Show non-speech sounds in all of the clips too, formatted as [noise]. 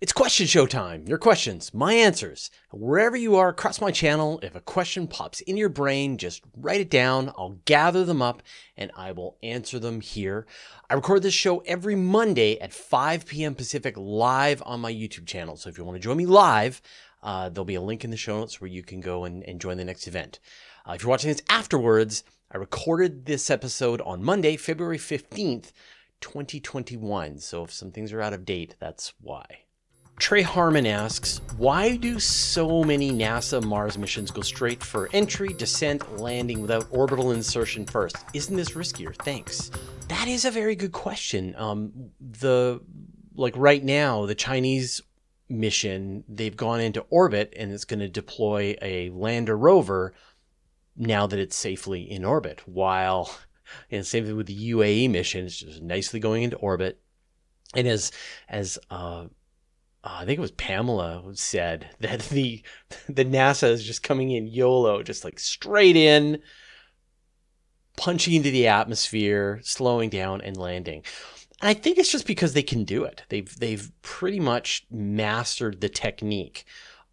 It's question show time. Your questions, my answers. Wherever you are across my channel, if a question pops in your brain, just write it down. I'll gather them up and I will answer them here. I record this show every Monday at 5 p.m. Pacific live on my YouTube channel. So if you want to join me live, uh, there'll be a link in the show notes where you can go and, and join the next event. Uh, if you're watching this afterwards, I recorded this episode on Monday, February 15th, 2021. So if some things are out of date, that's why. Trey Harmon asks, why do so many NASA Mars missions go straight for entry, descent, landing without orbital insertion first? Isn't this riskier? Thanks. That is a very good question. Um, the like right now, the Chinese mission, they've gone into orbit and it's going to deploy a lander rover now that it's safely in orbit. While, and same thing with the UAE mission, it's just nicely going into orbit. And as as uh, uh, I think it was Pamela who said [laughs] that the the NASA is just coming in YOLO, just like straight in, punching into the atmosphere, slowing down and landing. And I think it's just because they can do it. They've they've pretty much mastered the technique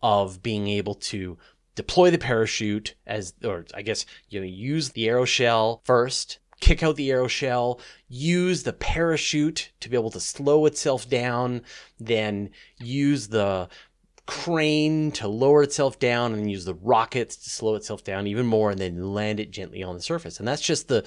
of being able to deploy the parachute as or I guess you know use the aeroshell first kick out the aeroshell, use the parachute to be able to slow itself down, then use the crane to lower itself down and use the rockets to slow itself down even more and then land it gently on the surface. And that's just the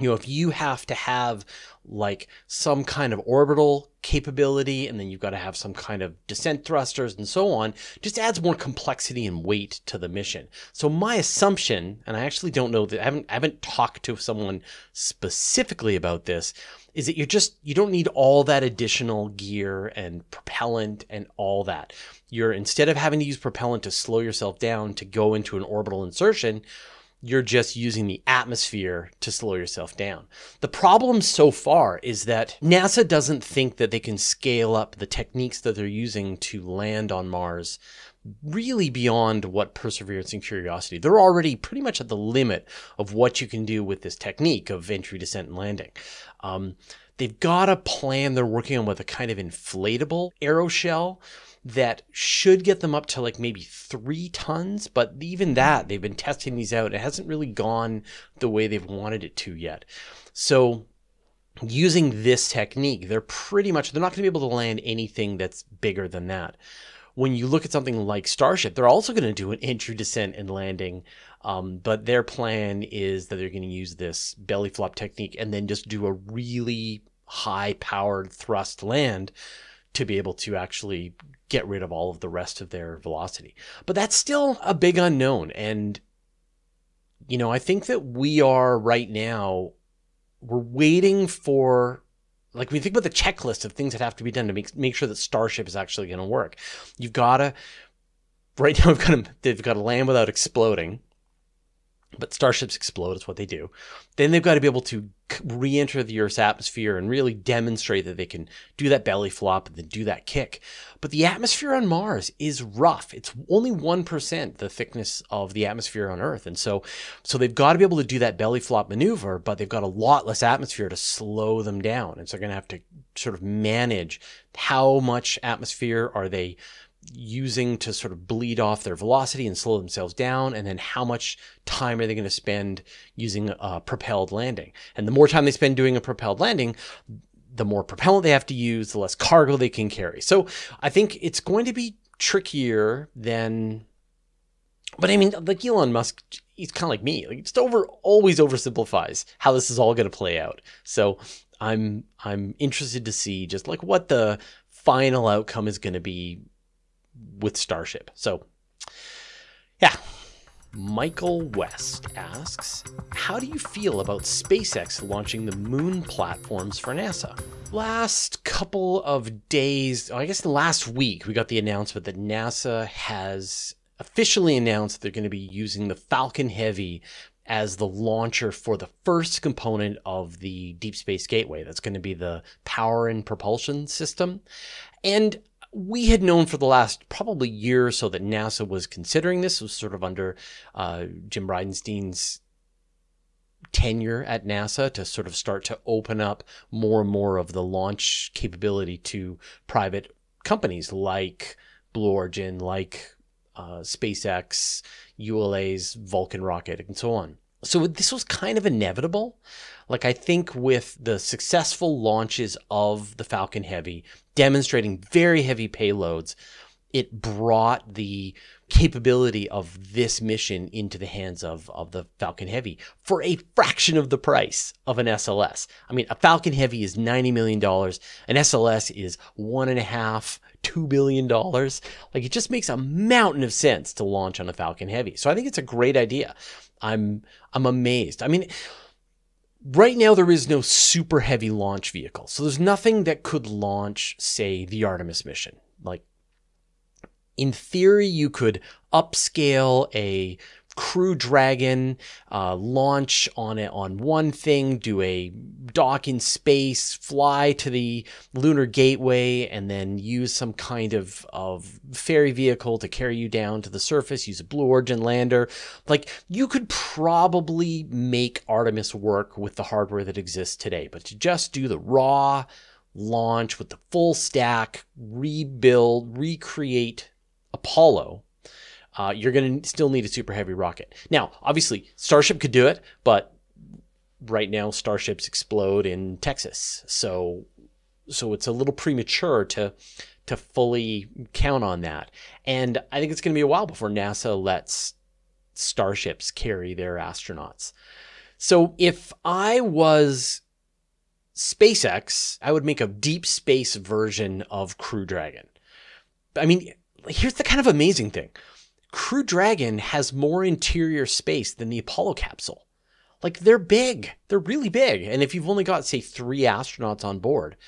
you know, if you have to have like some kind of orbital capability and then you've got to have some kind of descent thrusters and so on, just adds more complexity and weight to the mission. So my assumption, and I actually don't know that I haven't I haven't talked to someone specifically about this, is that you're just you don't need all that additional gear and propellant and all that. You're instead of having to use propellant to slow yourself down to go into an orbital insertion, you're just using the atmosphere to slow yourself down. The problem so far is that NASA doesn't think that they can scale up the techniques that they're using to land on Mars really beyond what Perseverance and Curiosity. They're already pretty much at the limit of what you can do with this technique of entry, descent, and landing. Um, they've got a plan they're working on with a kind of inflatable aeroshell that should get them up to like maybe three tons. But even that, they've been testing these out. It hasn't really gone the way they've wanted it to yet. So using this technique, they're pretty much, they're not going to be able to land anything that's bigger than that. When you look at something like Starship, they're also going to do an entry, descent, and landing. Um, but their plan is that they're going to use this belly flop technique and then just do a really high powered thrust land to be able to actually get rid of all of the rest of their velocity. But that's still a big unknown. And, you know, I think that we are right now, we're waiting for, like, we think about the checklist of things that have to be done to make, make sure that Starship is actually going to work. You've got to, right now, we've got to, they've got to land without exploding but starships explode It's what they do. Then they've got to be able to re-enter the earth's atmosphere and really demonstrate that they can do that belly flop and then do that kick. But the atmosphere on mars is rough. It's only 1% the thickness of the atmosphere on earth. And so so they've got to be able to do that belly flop maneuver but they've got a lot less atmosphere to slow them down. And so they're going to have to sort of manage how much atmosphere are they using to sort of bleed off their velocity and slow themselves down? And then how much time are they going to spend using a propelled landing? And the more time they spend doing a propelled landing, the more propellant they have to use, the less cargo they can carry. So I think it's going to be trickier than. But I mean, like Elon Musk, he's kind of like me. Like just over, always oversimplifies how this is all going to play out. So I'm I'm interested to see just like what the final outcome is going to be with Starship. So, yeah. Michael West asks, How do you feel about SpaceX launching the moon platforms for NASA? Last couple of days, I guess the last week, we got the announcement that NASA has officially announced they're going to be using the Falcon Heavy as the launcher for the first component of the Deep Space Gateway. That's going to be the power and propulsion system. And we had known for the last probably year or so that NASA was considering this. It was sort of under uh, Jim Bridenstine's tenure at NASA to sort of start to open up more and more of the launch capability to private companies like Blue Origin, like uh, SpaceX, ULA's Vulcan rocket, and so on. So this was kind of inevitable. Like I think with the successful launches of the Falcon Heavy, demonstrating very heavy payloads, it brought the capability of this mission into the hands of, of the Falcon Heavy for a fraction of the price of an SLS. I mean, a Falcon Heavy is $90 million. An SLS is one and a half, two billion dollars. Like it just makes a mountain of sense to launch on a Falcon Heavy. So I think it's a great idea. I'm I'm amazed. I mean, right now there is no super heavy launch vehicle. So there's nothing that could launch, say, the Artemis mission. Like in theory, you could upscale a Crew Dragon, uh, launch on it on one thing, do a dock in space, fly to the lunar gateway, and then use some kind of, of ferry vehicle to carry you down to the surface, use a Blue Origin lander. Like, you could probably make Artemis work with the hardware that exists today, but to just do the raw launch with the full stack, rebuild, recreate Apollo uh, you're going to still need a super heavy rocket. Now, obviously, Starship could do it, but right now Starships explode in Texas, so so it's a little premature to to fully count on that. And I think it's going to be a while before NASA lets starships carry their astronauts. So if I was SpaceX, I would make a deep space version of Crew Dragon. I mean, here's the kind of amazing thing. Crew Dragon has more interior space than the Apollo capsule. Like they're big, they're really big. And if you've only got, say, three astronauts on board,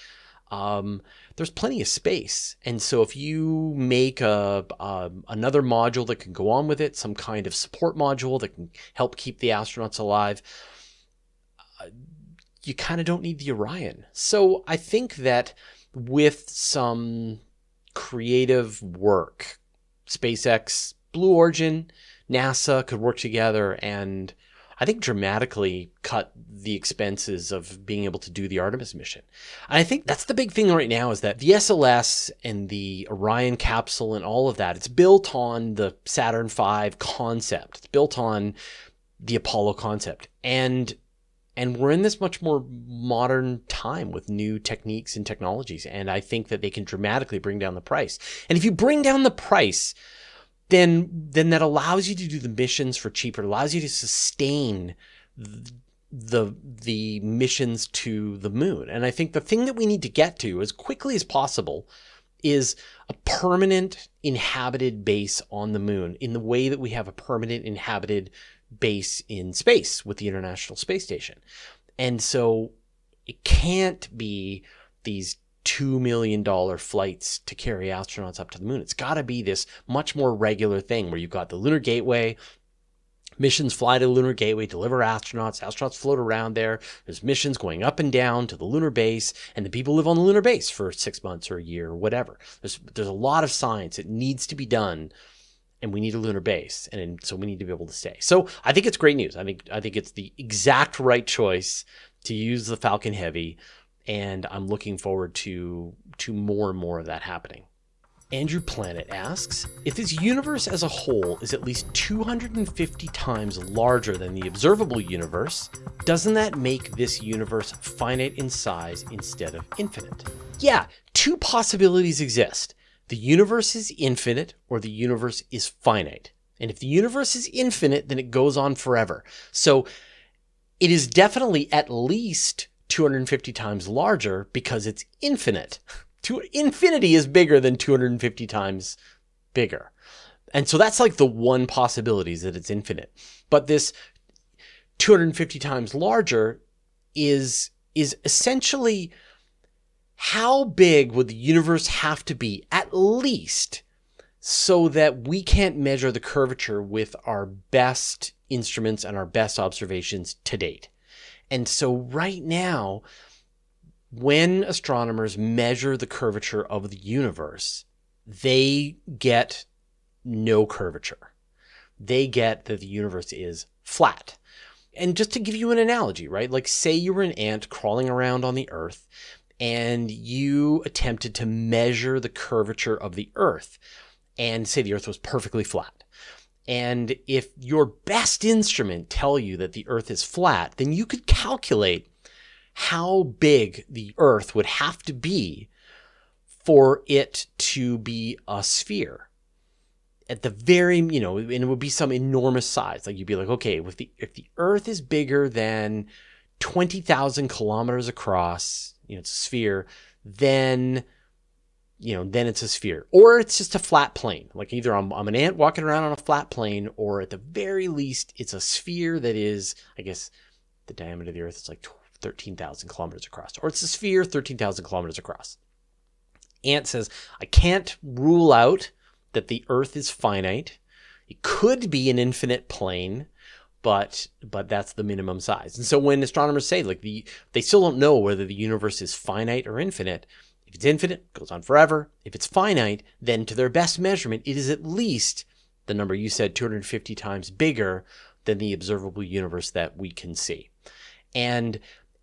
um, there's plenty of space. And so if you make a, a, another module that can go on with it, some kind of support module that can help keep the astronauts alive, uh, you kind of don't need the Orion. So I think that with some creative work, SpaceX Blue Origin, NASA could work together and I think dramatically cut the expenses of being able to do the Artemis mission. And I think that's the big thing right now is that the SLS and the Orion capsule and all of that, it's built on the Saturn V concept. It's built on the Apollo concept. And and we're in this much more modern time with new techniques and technologies. And I think that they can dramatically bring down the price. And if you bring down the price, then then that allows you to do the missions for cheaper. Allows you to sustain the the missions to the moon. And I think the thing that we need to get to as quickly as possible is a permanent inhabited base on the moon in the way that we have a permanent inhabited base in space with the International Space Station. And so it can't be these $2 million flights to carry astronauts up to the moon. It's got to be this much more regular thing where you've got the Lunar Gateway, missions fly to the Lunar Gateway, deliver astronauts, astronauts float around there. There's missions going up and down to the lunar base, and the people live on the lunar base for six months or a year or whatever. There's, there's a lot of science. It needs to be done. And we need a lunar base, and so we need to be able to stay. So I think it's great news. I think I think it's the exact right choice to use the Falcon Heavy and I'm looking forward to to more and more of that happening. Andrew Planet asks If this universe as a whole is at least 250 times larger than the observable universe, doesn't that make this universe finite in size instead of infinite? Yeah, two possibilities exist. The universe is infinite or the universe is finite. And if the universe is infinite, then it goes on forever. So it is definitely at least 250 times larger because it's infinite. [laughs] To infinity is bigger than 250 times bigger. And so that's like the one possibility is that it's infinite. But this 250 times larger is is essentially how big would the universe have to be at least so that we can't measure the curvature with our best instruments and our best observations to date. And so right now, when astronomers measure the curvature of the universe, they get no curvature. They get that the universe is flat. And just to give you an analogy, right? Like, say you were an ant crawling around on the earth and you attempted to measure the curvature of the Earth and say the Earth was perfectly flat. And if your best instrument tell you that the Earth is flat, then you could calculate how big the Earth would have to be for it to be a sphere. At the very, you know, and it would be some enormous size. Like you'd be like, okay, if the if the Earth is bigger than twenty thousand kilometers across, you know, it's a sphere, then you know, then it's a sphere. Or it's just a flat plane. Like either I'm, I'm an ant walking around on a flat plane, or at the very least, it's a sphere that is, I guess, the diameter of the Earth is like 13,000 kilometers across. Or it's a sphere 13,000 kilometers across. Ant says, I can't rule out that the Earth is finite. It could be an infinite plane but but that's the minimum size. And so when astronomers say like the they still don't know whether the universe is finite or infinite. If it's infinite, it goes on forever. If it's finite, then to their best measurement, it is at least the number you said 250 times bigger than the observable universe that we can see. And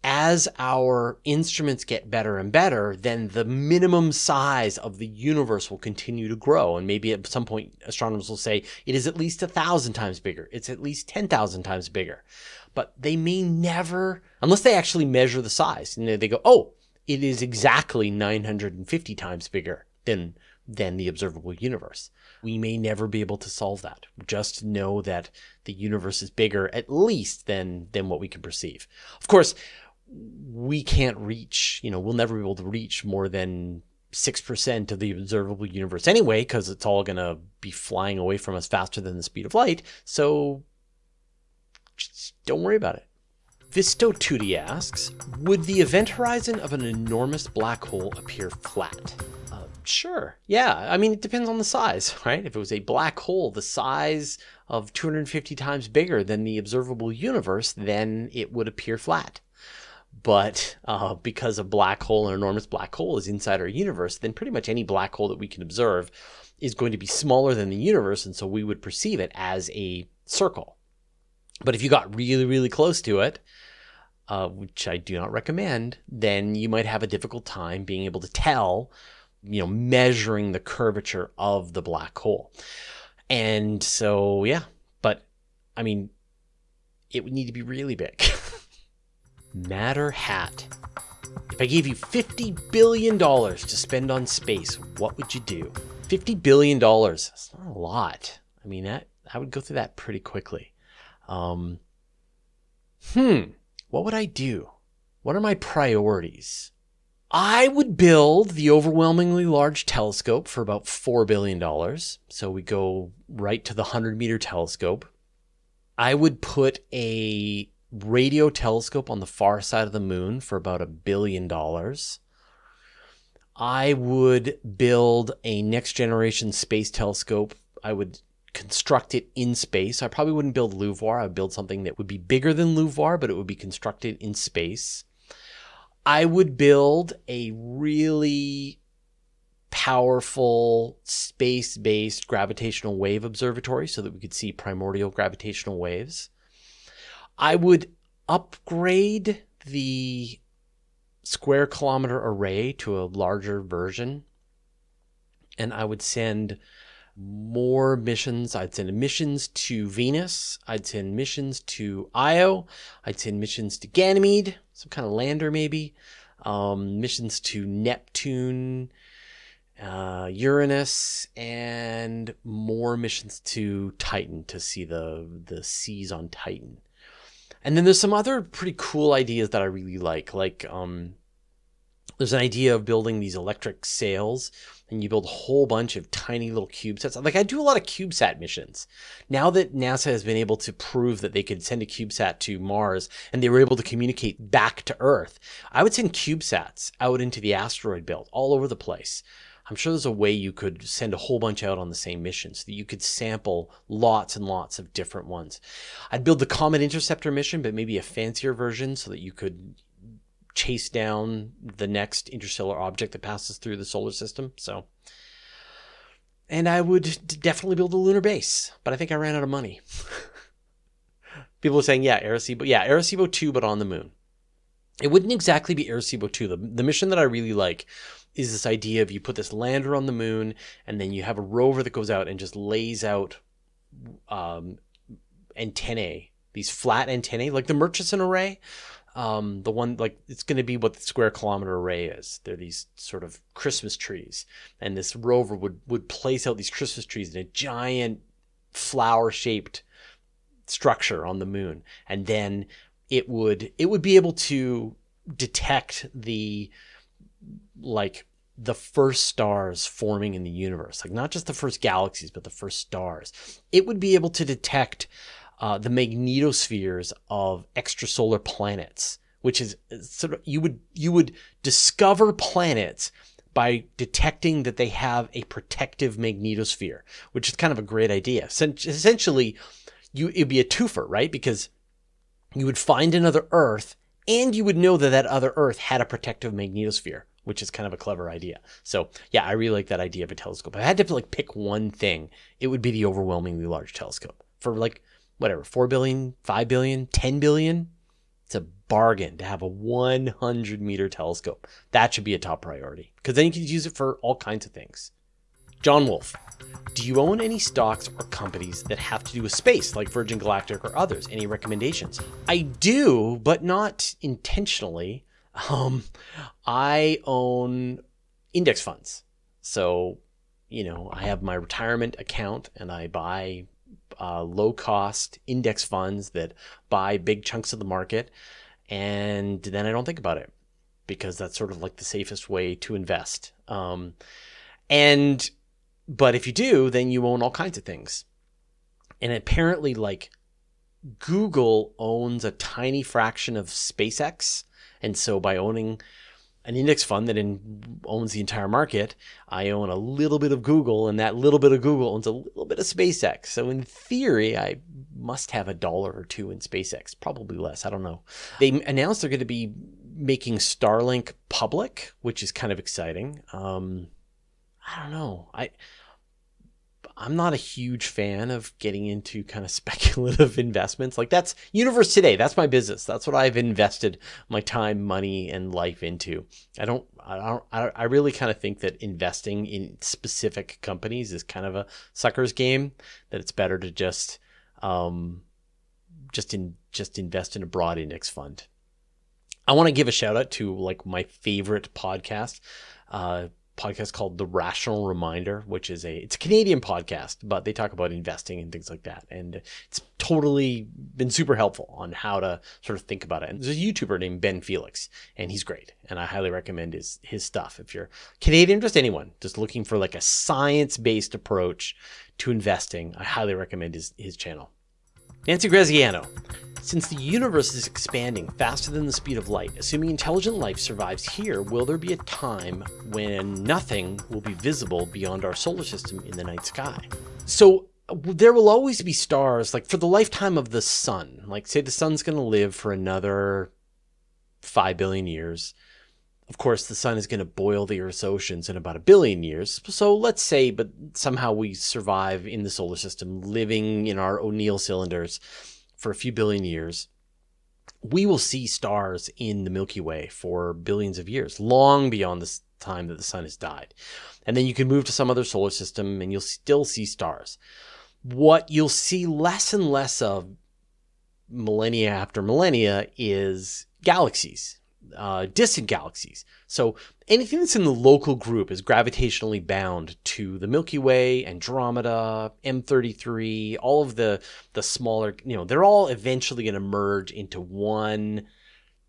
as our instruments get better and better, then the minimum size of the universe will continue to grow. And maybe at some point, astronomers will say it is at least a thousand times bigger. It's at least 10,000 times bigger. But they may never, unless they actually measure the size, and they go, oh, it is exactly 950 times bigger than, than the observable universe. We may never be able to solve that. Just know that the universe is bigger, at least, than, than what we can perceive. Of course, we can't reach, you know, we'll never be able to reach more than 6% of the observable universe anyway, because it's all going to be flying away from us faster than the speed of light. So just don't worry about it. Visto Tutti asks Would the event horizon of an enormous black hole appear flat? Uh, sure. Yeah. I mean, it depends on the size, [laughs] right? If it was a black hole the size of 250 times bigger than the observable universe, then it would appear flat but uh, because a black hole, an enormous black hole, is inside our universe, then pretty much any black hole that we can observe is going to be smaller than the universe, and so we would perceive it as a circle. But if you got really, really close to it, uh, which I do not recommend, then you might have a difficult time being able to tell, you know, measuring the curvature of the black hole. And so, yeah, but I mean, it would need to be really big. [laughs] Matter Hat. If I gave you $50 billion to spend on space, what would you do? $50 billion. That's not a lot. I mean, that I would go through that pretty quickly. Um, hmm, what would I do? What are my priorities? I would build the overwhelmingly large telescope for about $4 billion. So we go right to the 100 meter telescope. I would put a radio telescope on the far side of the moon for about a billion dollars. I would build a next generation space telescope. I would construct it in space. I probably wouldn't build LUVOIR. I'd build something that would be bigger than LUVOIR, but it would be constructed in space. I would build a really powerful space based gravitational wave observatory so that we could see primordial gravitational waves. I would upgrade the square kilometer array to a larger version. And I would send more missions. I'd send missions to Venus. I'd send missions to Io. I'd send missions to Ganymede, some kind of lander maybe. Um, missions to Neptune, uh, Uranus, and more missions to Titan to see the the seas on Titan. And then there's some other pretty cool ideas that I really like. Like, um, there's an idea of building these electric sails, and you build a whole bunch of tiny little CubeSats. Like, I do a lot of CubeSat missions. Now that NASA has been able to prove that they could send a CubeSat to Mars and they were able to communicate back to Earth, I would send CubeSats out into the asteroid belt all over the place. I'm sure there's a way you could send a whole bunch out on the same mission so that you could sample lots and lots of different ones. I'd build the Comet Interceptor mission, but maybe a fancier version so that you could chase down the next interstellar object that passes through the solar system. So, and I would definitely build a lunar base, but I think I ran out of money. [laughs] People are saying, yeah, Arecibo, yeah, Arecibo 2, but on the moon. it wouldn't exactly be Arecibo 2. The, the mission that I really like is this idea of you put this lander on the moon and then you have a rover that goes out and just lays out um, antennae, these flat antennae, like the Murchison array. Um, the one like it's going to be what the square kilometer array is. They're these sort of Christmas trees, and this rover would would place out these Christmas trees in a giant flower shaped structure on the moon, and then it would it would be able to detect the like the first stars forming in the universe, like not just the first galaxies, but the first stars. It would be able to detect uh, the magnetospheres of extrasolar planets, which is sort of you would you would discover planets by detecting that they have a protective magnetosphere, which is kind of a great idea. Essentially, you it'd be a twofer, right? Because you would find another Earth, and you would know that that other Earth had a protective magnetosphere, which is kind of a clever idea. So yeah, I really like that idea of a telescope. If I had to like pick one thing, it would be the overwhelmingly large telescope for like whatever, 4 billion, 5 billion, 10 billion. It's a bargain to have a 100 meter telescope. That should be a top priority because then you can use it for all kinds of things. John Wolf, do you own any stocks or companies that have to do with space, like Virgin Galactic or others? Any recommendations? I do, but not intentionally. Um, I own index funds. So, you know, I have my retirement account and I buy uh, low cost index funds that buy big chunks of the market. And then I don't think about it because that's sort of like the safest way to invest. Um, and, but if you do, then you own all kinds of things. And apparently, like Google owns a tiny fraction of SpaceX. And so by owning an index fund that in, owns the entire market. I own a little bit of Google, and that little bit of Google owns a little bit of SpaceX. So in theory, I must have a dollar or two in SpaceX, probably less. I don't know. They announced they're going to be making Starlink public, which is kind of exciting. Um, I don't know. I I'm not a huge fan of getting into kind of [laughs] speculative investments. Like that's universe today. That's my business. That's what I've invested my time, money, and life into. I don't. I don't. I really kind of think that investing in specific companies is kind of a sucker's game. That it's better to just, um, just in just invest in a broad index fund. I want to give a shout out to like my favorite podcast. Uh, podcast called The Rational Reminder, which is a it's a Canadian podcast, but they talk about investing and things like that. And it's totally been super helpful on how to sort of think about it. And there's a YouTuber named Ben Felix, and he's great. And I highly recommend his his stuff. If you're Canadian, just anyone, just looking for like a science-based approach to investing, I highly recommend his his channel. Nancy Graziano. Since the universe is expanding faster than the speed of light, assuming intelligent life survives here, will there be a time when nothing will be visible beyond our solar system in the night sky? So there will always be stars, like for the lifetime of the sun. Like, say the sun's going to live for another 5 billion years. Of course, the sun is going to boil the Earth's oceans in about a billion years. So let's say, but somehow we survive in the solar system, living in our O'Neill cylinders for a few billion years, we will see stars in the Milky Way for billions of years, long beyond the time that the sun has died. And then you can move to some other solar system and you'll still see stars. What you'll see less and less of millennia after millennia is galaxies uh, distant galaxies. So anything that's in the local group is gravitationally bound to the Milky Way, Andromeda, M33, all of the the smaller, you know, they're all eventually going to merge into one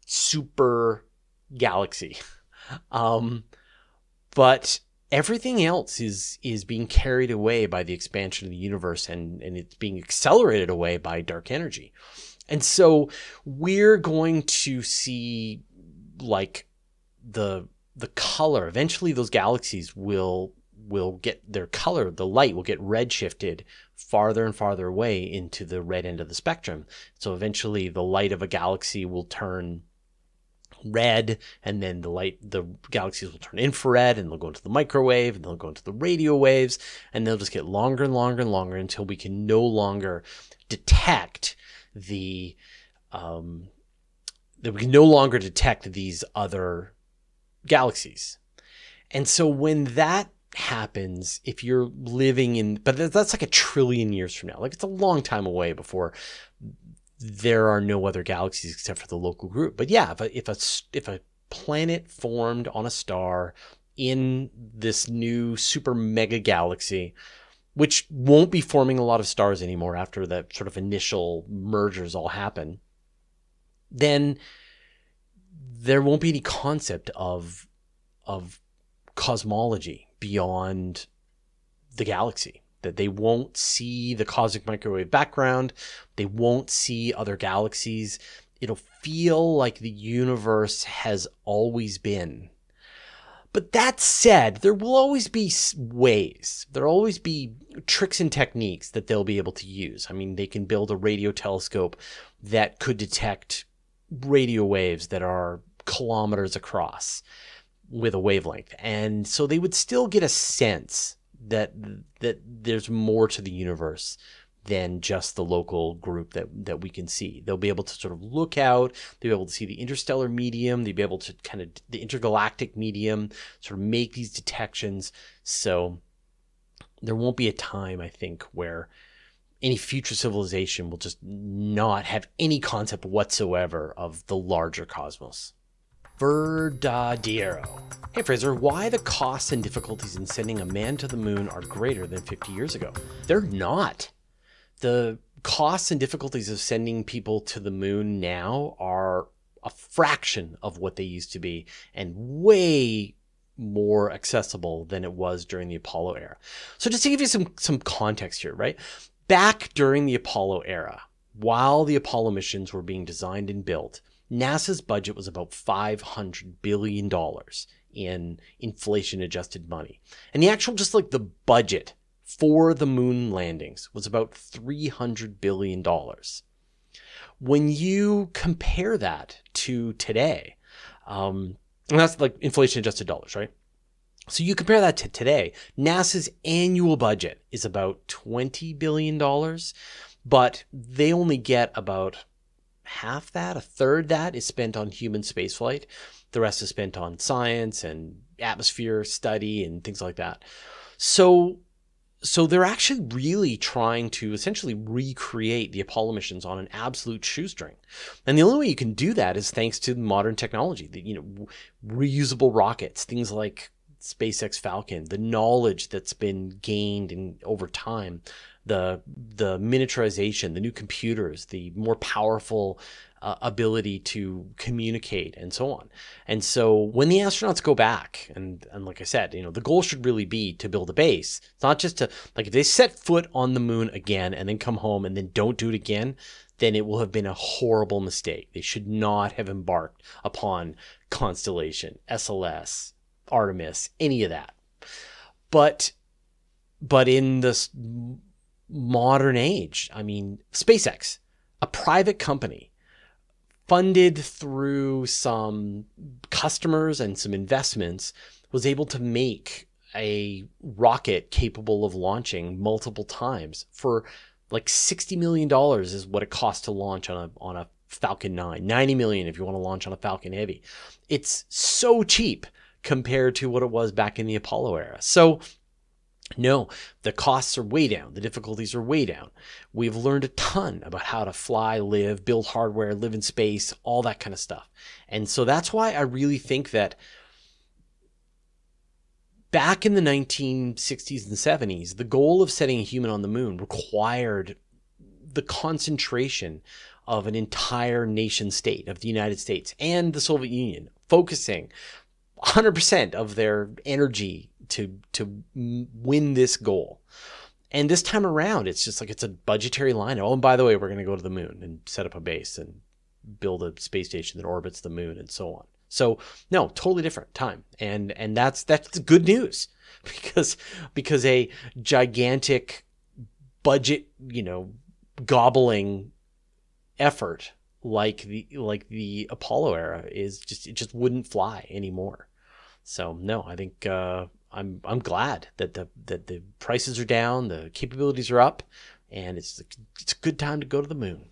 super galaxy. [laughs] Um, but everything else is is being carried away by the expansion of the universe and and it's being accelerated away by dark energy. And so we're going to see like the the color. Eventually those galaxies will will get their color. The light will get red shifted farther and farther away into the red end of the spectrum. So eventually the light of a galaxy will turn red and then the light the galaxies will turn infrared and they'll go into the microwave and they'll go into the radio waves and they'll just get longer and longer and longer until we can no longer detect the um, that we can no longer detect these other galaxies. And so when that happens, if you're living in, but that's like a trillion years from now, like it's a long time away before there are no other galaxies except for the local group. But yeah, if a, if a, if a planet formed on a star in this new super mega galaxy, which won't be forming a lot of stars anymore after that sort of initial mergers all happen, then there won't be any concept of of cosmology beyond the galaxy that they won't see the cosmic microwave background. They won't see other galaxies. It'll feel like the universe has always been. But that said, there will always be ways, there'll always be tricks and techniques that they'll be able to use. I mean, they can build a radio telescope that could detect radio waves that are kilometers across with a wavelength. And so they would still get a sense that that there's more to the universe than just the local group that that we can see. They'll be able to sort of look out, they'll be able to see the interstellar medium, they'll be able to kind of the intergalactic medium, sort of make these detections. So there won't be a time, I think, where any future civilization will just not have any concept whatsoever of the larger cosmos. Verdadero. Hey Fraser, why the costs and difficulties in sending a man to the moon are greater than 50 years ago? They're not the costs and difficulties of sending people to the moon now are a fraction of what they used to be and way more accessible than it was during the Apollo era. So just to give you some some context here, right? Back during the Apollo era, while the Apollo missions were being designed and built, NASA's budget was about 500 billion dollars in inflation adjusted money. And the actual just like the budget for the moon landings was about $300 billion. When you compare that to today, um, and that's like inflation adjusted dollars, right? So you compare that to today, NASA's annual budget is about $20 billion, but they only get about half that, a third that is spent on human spaceflight. The rest is spent on science and atmosphere study and things like that. So so they're actually really trying to essentially recreate the Apollo missions on an absolute shoestring. And the only way you can do that is thanks to modern technology, the, you know, reusable rockets, things like SpaceX Falcon, the knowledge that's been gained in over time, the the miniaturization, the new computers, the more powerful uh, ability to communicate and so on. And so when the astronauts go back, and, and like I said, you know, the goal should really be to build a base. It's not just to, like, if they set foot on the moon again and then come home and then don't do it again, then it will have been a horrible mistake. They should not have embarked upon Constellation, SLS, Artemis, any of that. But, but in this modern age, I mean, SpaceX, a private company, funded through some customers and some investments, was able to make a rocket capable of launching multiple times for like $60 million is what it costs to launch on a, on a Falcon 9, 90 million if you want to launch on a Falcon Heavy. It's so cheap compared to what it was back in the Apollo era. So no, the costs are way down. The difficulties are way down. We've learned a ton about how to fly, live, build hardware, live in space, all that kind of stuff. And so that's why I really think that back in the 1960s and 70s, the goal of setting a human on the moon required the concentration of an entire nation state of the United States and the Soviet Union focusing 100% of their energy to to win this goal. And this time around, it's just like it's a budgetary line. Oh, and by the way, we're going to go to the moon and set up a base and build a space station that orbits the moon and so on. So no, totally different time, and and that's that's good news [laughs] because because a gigantic budget, you know, gobbling effort like the like the Apollo era is just it just wouldn't fly anymore. So no, I think uh, I'm I'm glad that the that the prices are down, the capabilities are up, and it's it's a good time to go to the moon.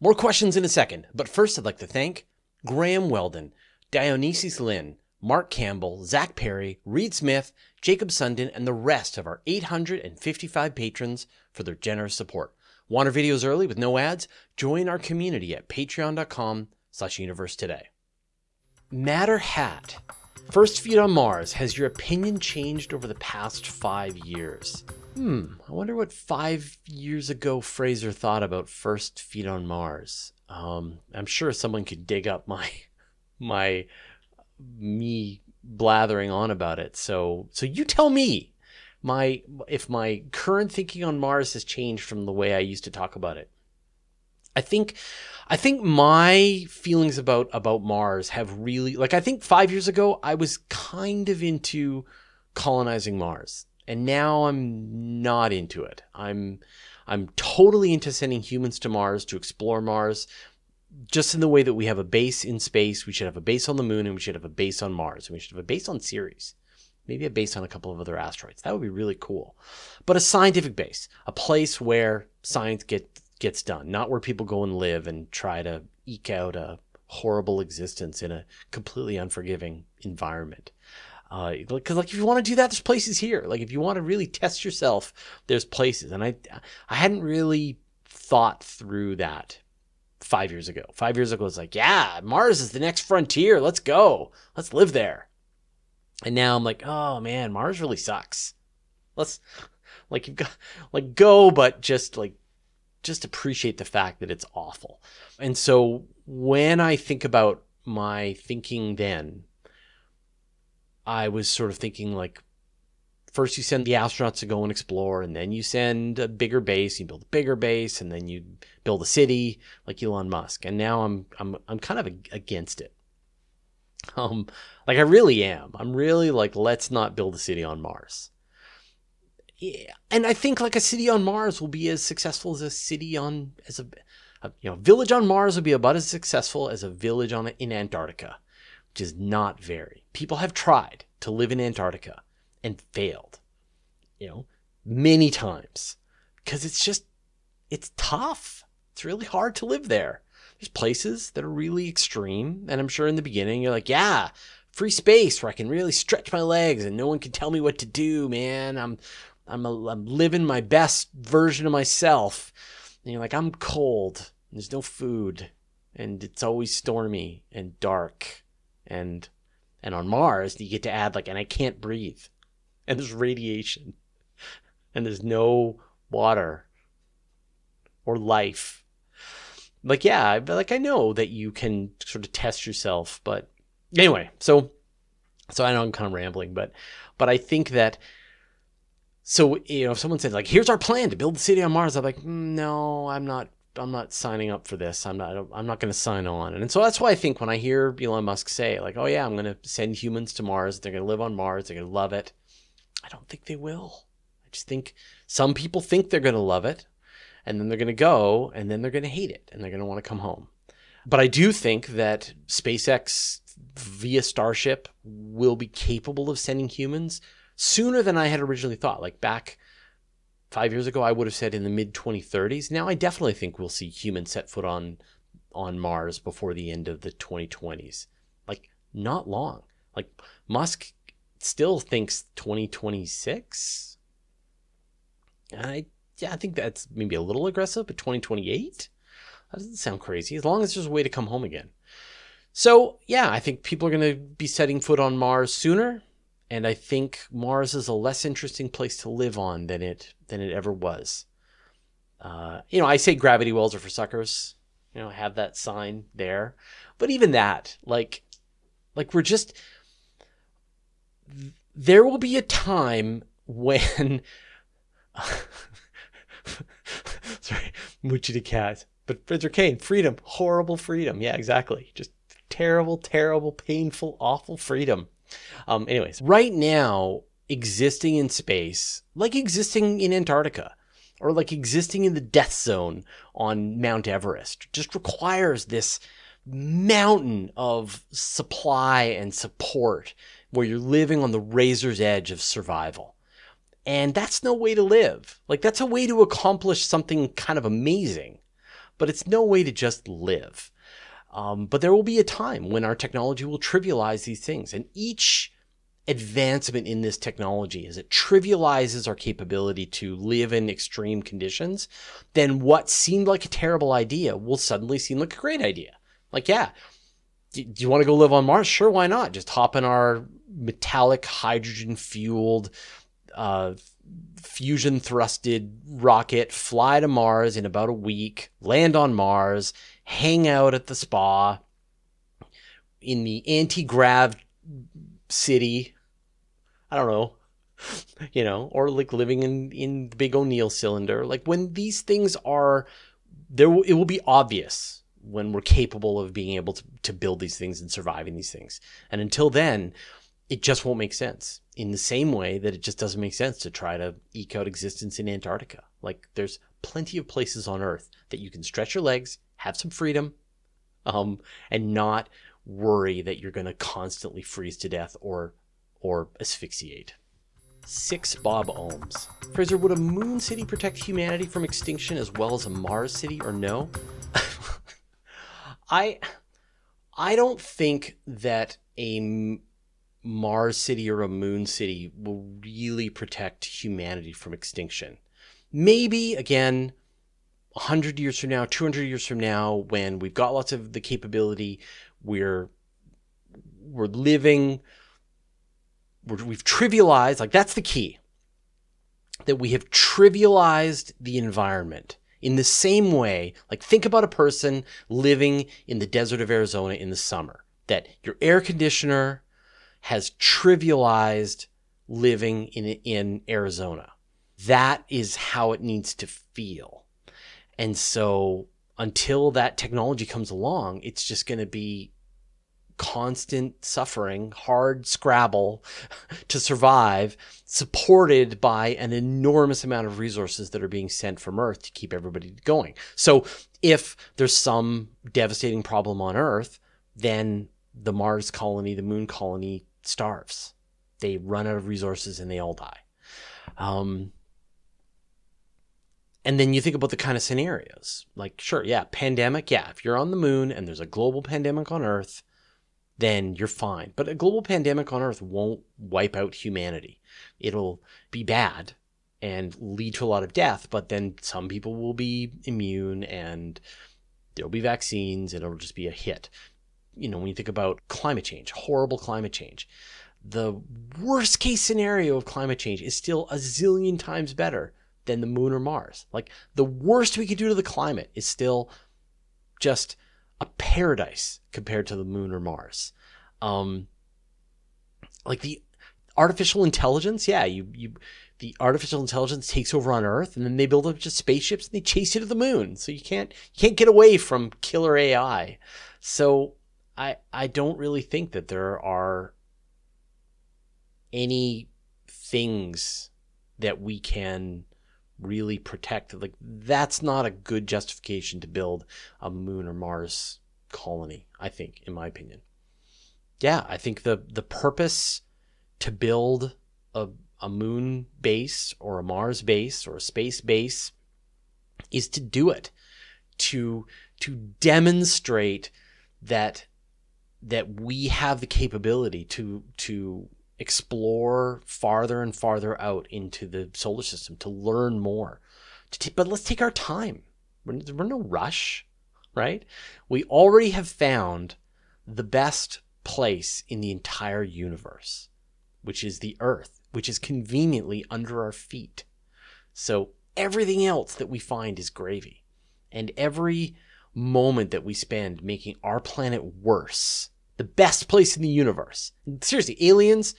More questions in a second, but first I'd like to thank Graham Weldon, Dionysius Lynn, Mark Campbell, Zach Perry, Reed Smith, Jacob Sundin, and the rest of our 855 patrons for their generous support. Want our videos early with no ads? Join our community at patreon.com slash universe today. Matter Hat. First Feet on Mars. Has your opinion changed over the past five years? Hmm, I wonder what five years ago Fraser thought about First Feet on Mars. Um, I'm sure someone could dig up my [laughs] my me blathering on about it. So so you tell me my if my current thinking on Mars has changed from the way I used to talk about it. I think I think my feelings about about Mars have really like I think 5 years ago I was kind of into colonizing Mars and now I'm not into it. I'm I'm totally into sending humans to Mars to explore Mars just in the way that we have a base in space, we should have a base on the moon and we should have a base on Mars and we should have a base on Ceres. Maybe a base on a couple of other asteroids. That would be really cool. But a scientific base, a place where science get, gets done, not where people go and live and try to eke out a horrible existence in a completely unforgiving environment. Because uh, like if you want to do that, there's places here. Like if you want to really test yourself, there's places. And I I hadn't really thought through that five years ago. Five years ago, it was like, yeah, Mars is the next frontier. Let's go. Let's live there. And now I'm like, oh man, Mars really sucks. Let's like you've [laughs] got like go, but just like just appreciate the fact that it's awful. And so when I think about my thinking then, I was sort of thinking like first you send the astronauts to go and explore, and then you send a bigger base, you build a bigger base, and then you build a city like Elon Musk. And now I'm I'm I'm kind of against it. Um, like I really am. I'm really like, let's not build a city on Mars. And I think like a city on Mars will be as successful as a city on as a, a you know village on Mars will be about as successful as a village on in Antarctica, which is not very. People have tried to live in Antarctica and failed, you know, many times because it's just, it's tough. It's really hard to live there. There's places that are really extreme. And I'm sure in the beginning you're like, yeah, free space where I can really stretch my legs and no one can tell me what to do, man. I'm, I'm, a, I'm living my best version of myself. And you're like, I'm cold. There's no food and it's always stormy and dark and and on Mars you get to add like and I can't breathe [laughs] and there's radiation [laughs] and there's no water or life. Like, yeah, like I know that you can sort of test yourself, but anyway, so so I know I'm kind of rambling, but but I think that so you know if someone said like here's our plan to build the city on Mars, I'm like no, I'm not I'm not signing up for this. I'm not I'm not going to sign on. And so that's why I think when I hear Elon Musk say like, "Oh yeah, I'm going to send humans to Mars. They're going to live on Mars. They're going to love it." I don't think they will. I just think some people think they're going to love it and then they're going to go and then they're going to hate it and they're going to want to come home. But I do think that SpaceX via Starship will be capable of sending humans sooner than I had originally thought. Like back five years ago, I would have said in the mid 2030s. Now I definitely think we'll see humans set foot on on Mars before the end of the 2020s. Like not long. Like Musk still thinks 2026. I yeah, I think that's maybe a little aggressive, but 2028? That doesn't sound crazy. As long as there's a way to come home again. So, yeah, I think people are going to be setting foot on Mars sooner, and I think Mars is a less interesting place to live on than it than it ever was. Uh, you know, I say gravity wells are for suckers. You know, have that sign there, but even that, like, like we're just there will be a time when [laughs] sorry, Moochie the cat. But Frederick Kane, freedom, horrible freedom. Yeah, exactly. Just terrible, terrible, painful, awful freedom. Um, anyways, right now, existing in space, like existing in Antarctica, or like existing in the death zone on Mount Everest, just requires this mountain of supply and support where you're living on the razor's edge of survival. And that's no way to live. Like, that's a way to accomplish something kind of amazing, but it's no way to just live. Um, but there will be a time when our technology will trivialize these things. And each advancement in this technology as it trivializes our capability to live in extreme conditions, then what seemed like a terrible idea will suddenly seem like a great idea. Like, yeah, do, do you want to go live on Mars? Sure, why not? Just hop in our metallic hydrogen fueled, uh, fusion thrusted rocket, fly to Mars in about a week, land on Mars, hang out at the spa in the anti grav city. I don't know, [laughs] you know, or like living in in the big O'Neill cylinder. Like when these things are there, it will be obvious when we're capable of being able to, to build these things and surviving these things. And until then, it just won't make sense. In the same way that it just doesn't make sense to try to eke out existence in Antarctica. Like there's plenty of places on Earth that you can stretch your legs, have some freedom, um, and not worry that you're going to constantly freeze to death or or asphyxiate. Six Bob Ohms. Fraser, would a moon city protect humanity from extinction as well as a Mars city, or no? [laughs] I I don't think that a Mars city or a moon city will really protect humanity from extinction. Maybe again 100 years from now, 200 years from now when we've got lots of the capability, we're we're living we're, we've trivialized like that's the key that we have trivialized the environment in the same way, like think about a person living in the desert of Arizona in the summer, that your air conditioner has trivialized living in, in Arizona. That is how it needs to feel. And so until that technology comes along, it's just going to be constant suffering, hard scrabble [laughs] to survive, supported by an enormous amount of resources that are being sent from Earth to keep everybody going. So if there's some devastating problem on Earth, then the Mars colony, the moon colony starves. They run out of resources and they all die. Um, and then you think about the kind of scenarios like, sure, yeah, pandemic. Yeah, if you're on the moon and there's a global pandemic on Earth, then you're fine. But a global pandemic on Earth won't wipe out humanity. It'll be bad and lead to a lot of death, but then some people will be immune and there'll be vaccines and it'll just be a hit. You know, when you think about climate change, horrible climate change, the worst case scenario of climate change is still a zillion times better than the moon or Mars. Like the worst we could do to the climate is still just a paradise compared to the moon or Mars. Um, like the artificial intelligence, yeah, you you the artificial intelligence takes over on Earth, and then they build up just spaceships and they chase you to the moon. So you can't you can't get away from killer AI. So I I don't really think that there are any things that we can really protect. Like that's not a good justification to build a moon or Mars colony. I think, in my opinion. Yeah, I think the the purpose to build a a moon base or a Mars base or a space base is to do it to to demonstrate that that we have the capability to to explore farther and farther out into the solar system to learn more. To t- but let's take our time. We're, we're no rush, right? We already have found the best place in the entire universe, which is the Earth, which is conveniently under our feet. So everything else that we find is gravy. And every moment that we spend making our planet worse the best place in the universe. Seriously, aliens,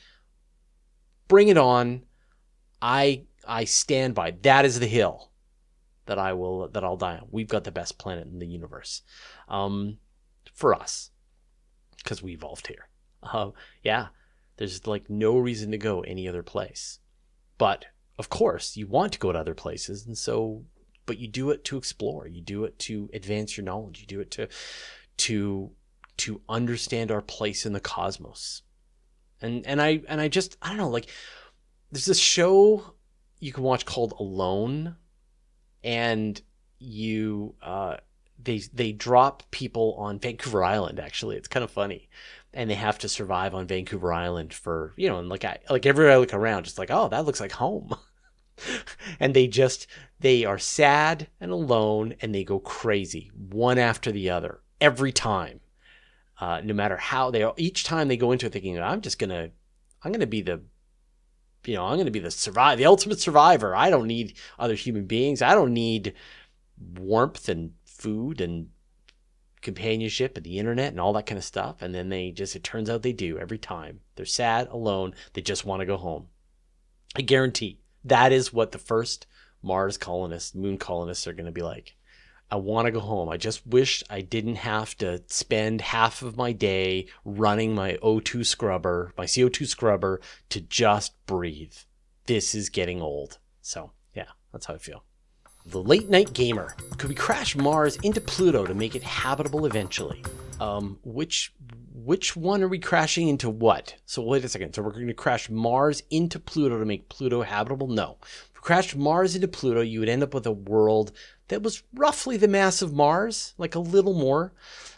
bring it on. I I stand by. That is the hill that I will that I'll die on. We've got the best planet in the universe, um, for us, because we evolved here. Uh, yeah, there's like no reason to go any other place, but of course you want to go to other places, and so but you do it to explore. You do it to advance your knowledge. You do it to to to understand our place in the cosmos. And and I and I just I don't know like there's this show you can watch called Alone and you uh they they drop people on Vancouver Island. Actually, it's kind of funny, and they have to survive on Vancouver Island for you know, and like I like everywhere I look around, just like oh, that looks like home. [laughs] and they just they are sad and alone, and they go crazy one after the other every time. Uh, no matter how they are, each time they go into it thinking I'm just gonna I'm gonna be the you know I'm gonna be the survive the ultimate survivor. I don't need other human beings. I don't need warmth and food and companionship and the internet and all that kind of stuff. And then they just, it turns out they do every time. They're sad, alone. They just want to go home. I guarantee that is what the first Mars colonists, moon colonists are going to be like. I want to go home. I just wish I didn't have to spend half of my day running my O2 scrubber, my CO2 scrubber to just breathe. This is getting old. So, yeah, that's how I feel. The Late Night Gamer. Could we crash Mars into Pluto to make it habitable eventually? Um, which which one are we crashing into what? So wait a second. So we're going to crash Mars into Pluto to make Pluto habitable? No. If we crashed Mars into Pluto, you would end up with a world that was roughly the mass of Mars, like a little more.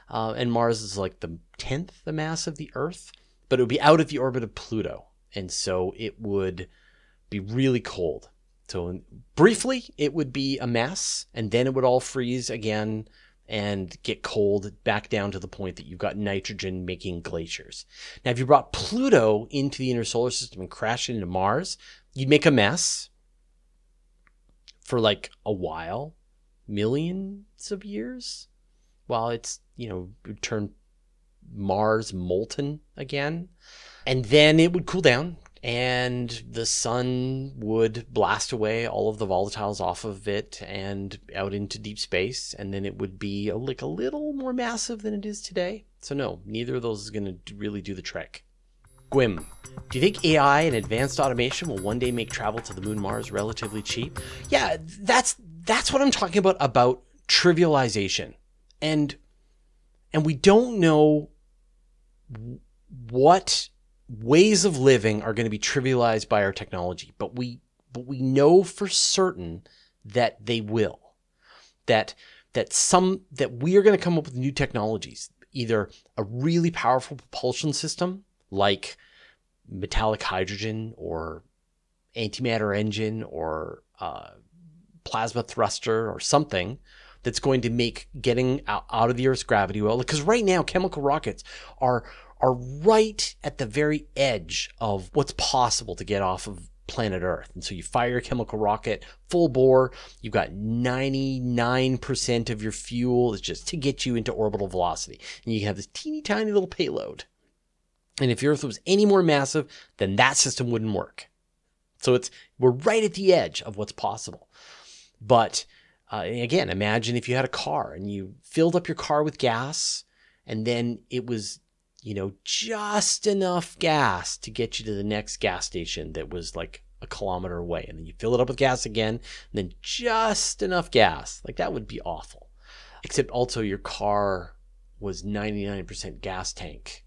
Uh, and Mars is like the tenth the mass of the Earth, but it would be out of the orbit of Pluto, and so it would be really cold. So briefly, it would be a mess, and then it would all freeze again and get cold back down to the point that you've got nitrogen making glaciers. Now, if you brought Pluto into the inner solar system and crashed it into Mars, you'd make a mess for like a while, millions of years, while it's, you know, turn Mars molten again. And then it would cool down, and the sun would blast away all of the volatiles off of it and out into deep space. And then it would be a, like a little more massive than it is today. So no neither of those is going to really do the trick. Gwim do you think ai and advanced automation will one day make travel to the moon mars relatively cheap? Yeah that's that's what i'm talking about about trivialization and and we don't know what ways of living are going to be trivialized by our technology, but we but we know for certain that they will. That that some that we are going to come up with new technologies, either a really powerful propulsion system like metallic hydrogen or antimatter engine or uh, plasma thruster or something that's going to make getting out, out of the Earth's gravity well. Because right now, chemical rockets are are right at the very edge of what's possible to get off of planet Earth. And so you fire a chemical rocket full bore, you've got 99% of your fuel is just to get you into orbital velocity. And you have this teeny tiny little payload. And if your Earth was any more massive, then that system wouldn't work. So it's we're right at the edge of what's possible. But uh, again, imagine if you had a car and you filled up your car with gas, and then it was you know, just enough gas to get you to the next gas station that was like a kilometer away. And then you fill it up with gas again, and then just enough gas. Like that would be awful. Except also your car was 99% gas tank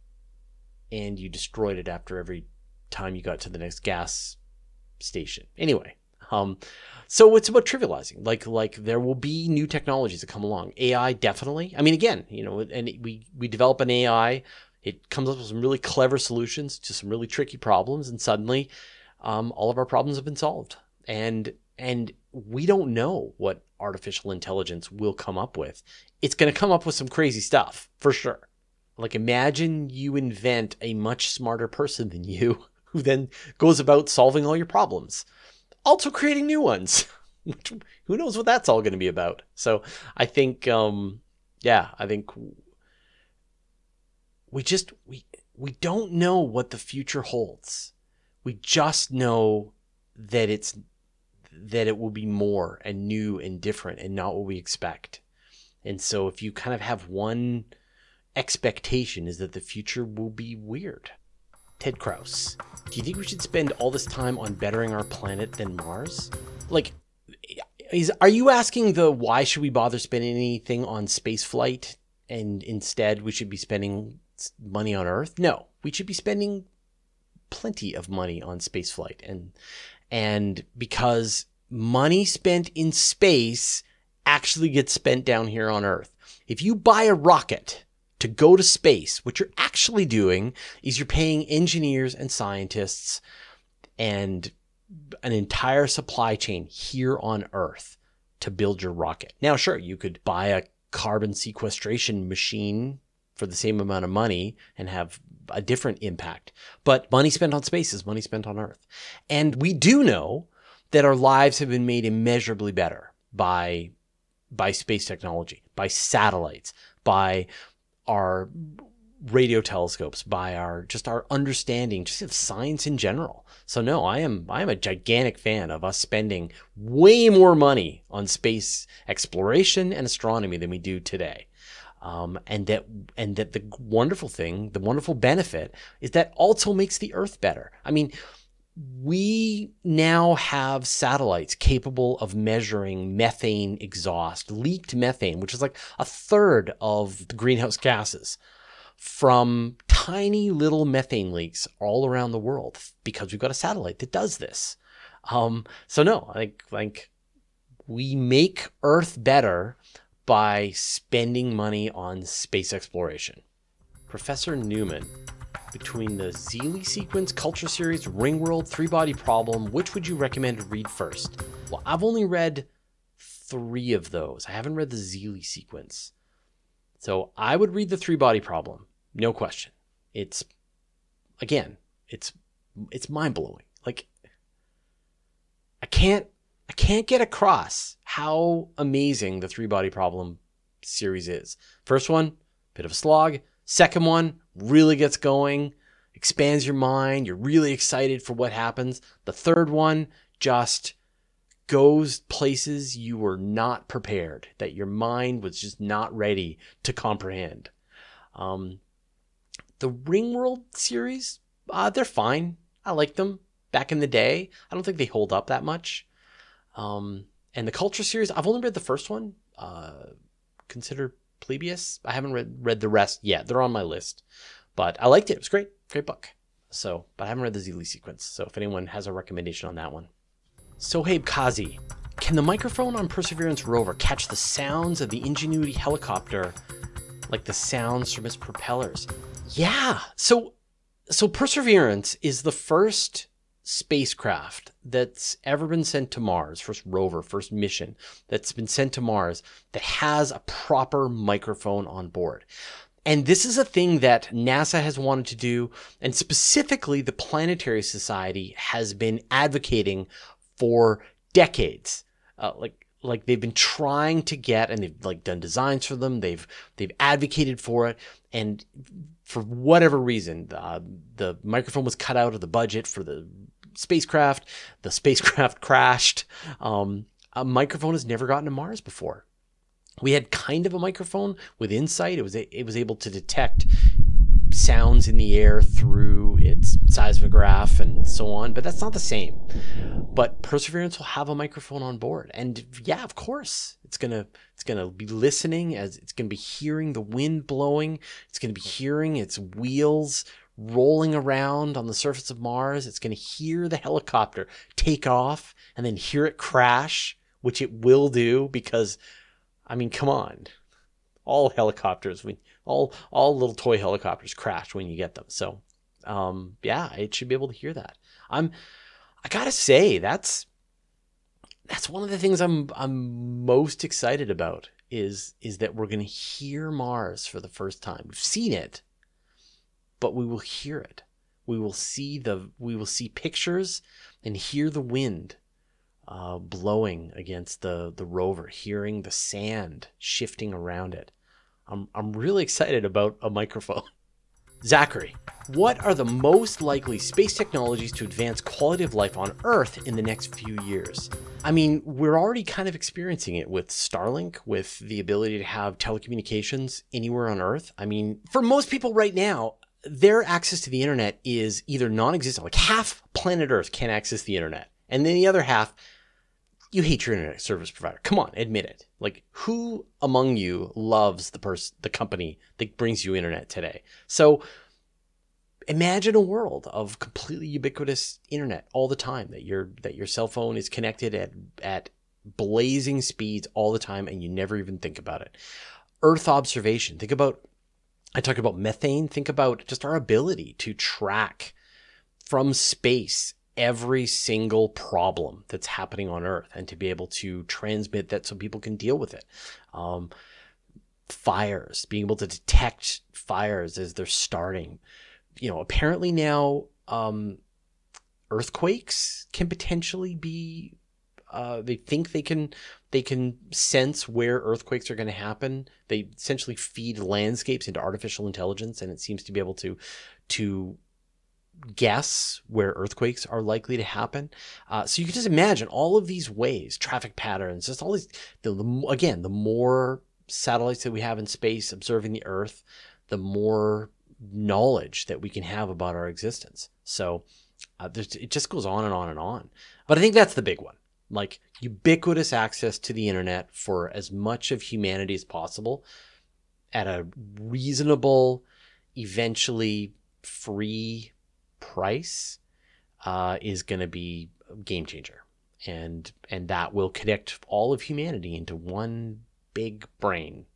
and you destroyed it after every time you got to the next gas station. Anyway, um, so it's about trivializing. Like like there will be new technologies that come along. AI definitely. I mean, again, you know, and we we develop an AI it comes up with some really clever solutions to some really tricky problems, and suddenly um, all of our problems have been solved. And and we don't know what artificial intelligence will come up with. It's going to come up with some crazy stuff for sure. Like imagine you invent a much smarter person than you [laughs] who then goes about solving all your problems, also creating new ones. [laughs] who knows what that's all going to be about? So I think, um, yeah, I think we just we we don't know what the future holds. We just know that it's that it will be more and new and different and not what we expect. And so if you kind of have one expectation is that the future will be weird. Ted Kraus, do you think we should spend all this time on bettering our planet than Mars? Like is are you asking the why should we bother spending anything on space flight and instead we should be spending money on Earth. No, we should be spending plenty of money on spaceflight, and and because money spent in space actually gets spent down here on Earth. if you buy a rocket to go to space, what you're actually doing is you're paying engineers and scientists and an entire supply chain here on Earth to build your rocket. Now, sure, you could buy a carbon sequestration machine for the same amount of money and have a different impact. But money spent on space is money spent on Earth. And we do know that our lives have been made immeasurably better by by space technology, by satellites, by our radio telescopes, by our just our understanding just of science in general. So no, I am I am a gigantic fan of us spending way more money on space exploration and astronomy than we do today. Um, and that and that the wonderful thing, the wonderful benefit is that also makes the Earth better. I mean, we now have satellites capable of measuring methane exhaust, leaked methane, which is like a third of the greenhouse gases from tiny little methane leaks all around the world because we've got a satellite that does this. Um, so no, think like we make Earth better by spending money on space exploration. Professor Newman, between the Xeelee Sequence, Culture Series, Ringworld, Three Body Problem, which would you recommend to read first? Well, I've only read three of those. I haven't read the Xeelee Sequence. So I would read the Three Body Problem, no question. It's, again, it's it's mind blowing. Like I can't I can't get across how amazing the three body problem series is. First one, bit of a slog. Second one really gets going, expands your mind. You're really excited for what happens. The third one just goes places you were not prepared, that your mind was just not ready to comprehend. Um, the Ringworld series, uh, they're fine. I like them back in the day. I don't think they hold up that much. Um, and the Culture series, I've only read the first one. Uh, consider Phlebas. I haven't read read the rest yet. They're on my list, but I liked it. It was great, great book. So, but I haven't read the Xeelee sequence. So, if anyone has a recommendation on that one, so Sohaib Kazi, can the microphone on Perseverance rover catch the sounds of the Ingenuity helicopter, like the sounds from its propellers? Yeah. So, so Perseverance is the first spacecraft that's ever been sent to Mars, first rover, first mission that's been sent to Mars that has a proper microphone on board. And this is a thing that NASA has wanted to do, and specifically the Planetary Society has been advocating for decades. Uh, like like they've been trying to get and they've like done designs for them they've they've advocated for it and for whatever reason uh, the microphone was cut out of the budget for the spacecraft. The spacecraft [laughs] crashed. Um, a microphone has never gotten to Mars before. We had kind of a microphone with InSight. It was it was able to detect sounds in the air through its seismograph and so on, but that's not the same. But Perseverance will have a microphone on board, and yeah, of course, it's gonna it's gonna be listening as it's gonna be hearing the wind blowing. It's gonna be hearing its wheels rolling around on the surface of Mars. It's to hear the helicopter take off and then hear it crash, which it will do because, I mean, come on. All helicopters, all all little toy helicopters crash when you get them. So, um, yeah, it should be able to hear that. I'm, I gotta say, that's that's one of the things I'm I'm most excited about is is that we're gonna hear Mars for the first time. We've seen it, but we will hear it. We will see the we will see pictures and hear the wind uh, blowing against the the rover, hearing the sand shifting around it. I'm I'm really excited about a microphone. [laughs] Zachary, what are the most likely space technologies to advance quality of life on Earth in the next few years? I mean, we're already kind of experiencing it with Starlink, with the ability to have telecommunications anywhere on Earth. I mean, for most people right now, their access to the internet is either non-existent, like half planet Earth can't access the internet, and then the other half, you hate your internet service provider. Come on, admit it. Like, who among you loves the person, the company that brings you internet today? So, imagine a world of completely ubiquitous internet all the time. That your that your cell phone is connected at at blazing speeds all the time, and you never even think about it. Earth observation. Think about, I talked about methane. Think about just our ability to track from space every single problem that's happening on Earth and to be able to transmit that so people can deal with it. Um, fires, being able to detect fires as they're starting. You know, apparently now um, earthquakes can potentially be. Uh, they think they can they can sense where earthquakes are going to happen. They essentially feed landscapes into artificial intelligence, and it seems to be able to to guess where earthquakes are likely to happen. Uh, so you can just imagine all of these ways, traffic patterns, just all these. The, the, again, the more satellites that we have in space observing the Earth, the more knowledge that we can have about our existence. So uh, it just goes on and on and on. But I think that's the big one. Like ubiquitous access to the internet for as much of humanity as possible at a reasonable, eventually free price uh, is going to be game changer, and and that will connect all of humanity into one big brain.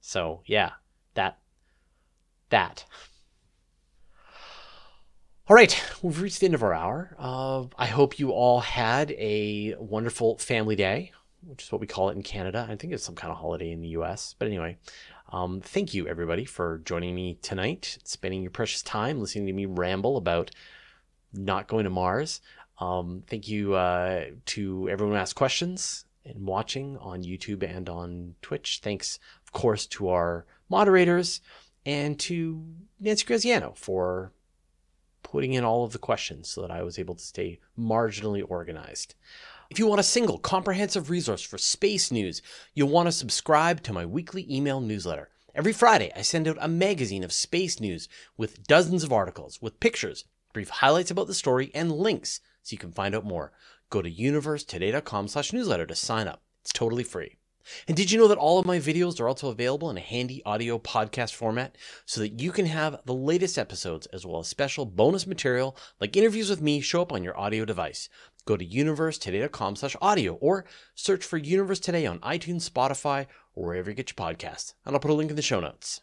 So yeah, that that. All right, we've reached the end of our hour. Uh, I hope you all had a wonderful family day, which is what we call it in Canada. I think it's some kind of holiday in the US. But anyway, um, thank you, everybody, for joining me tonight, spending your precious time listening to me ramble about not going to Mars. Um, thank you uh, to everyone who asked questions and watching on YouTube and on Twitch. Thanks, of course, to our moderators and to Nancy Graziano for putting in all of the questions so that I was able to stay marginally organized. If you want a single comprehensive resource for space news, you'll want to subscribe to my weekly email newsletter. Every Friday, I send out a magazine of space news with dozens of articles, with pictures, brief highlights about the story, and links so you can find out more. Go to universetoday.com slash newsletter to sign up. It's totally free. And did you know that all of my videos are also available in a handy audio podcast format so that you can have the latest episodes as well as special bonus material like interviews with me show up on your audio device? Go to universetoday.com slash audio or search for Universe Today on iTunes, Spotify, or wherever you get your podcasts. And I'll put a link in the show notes.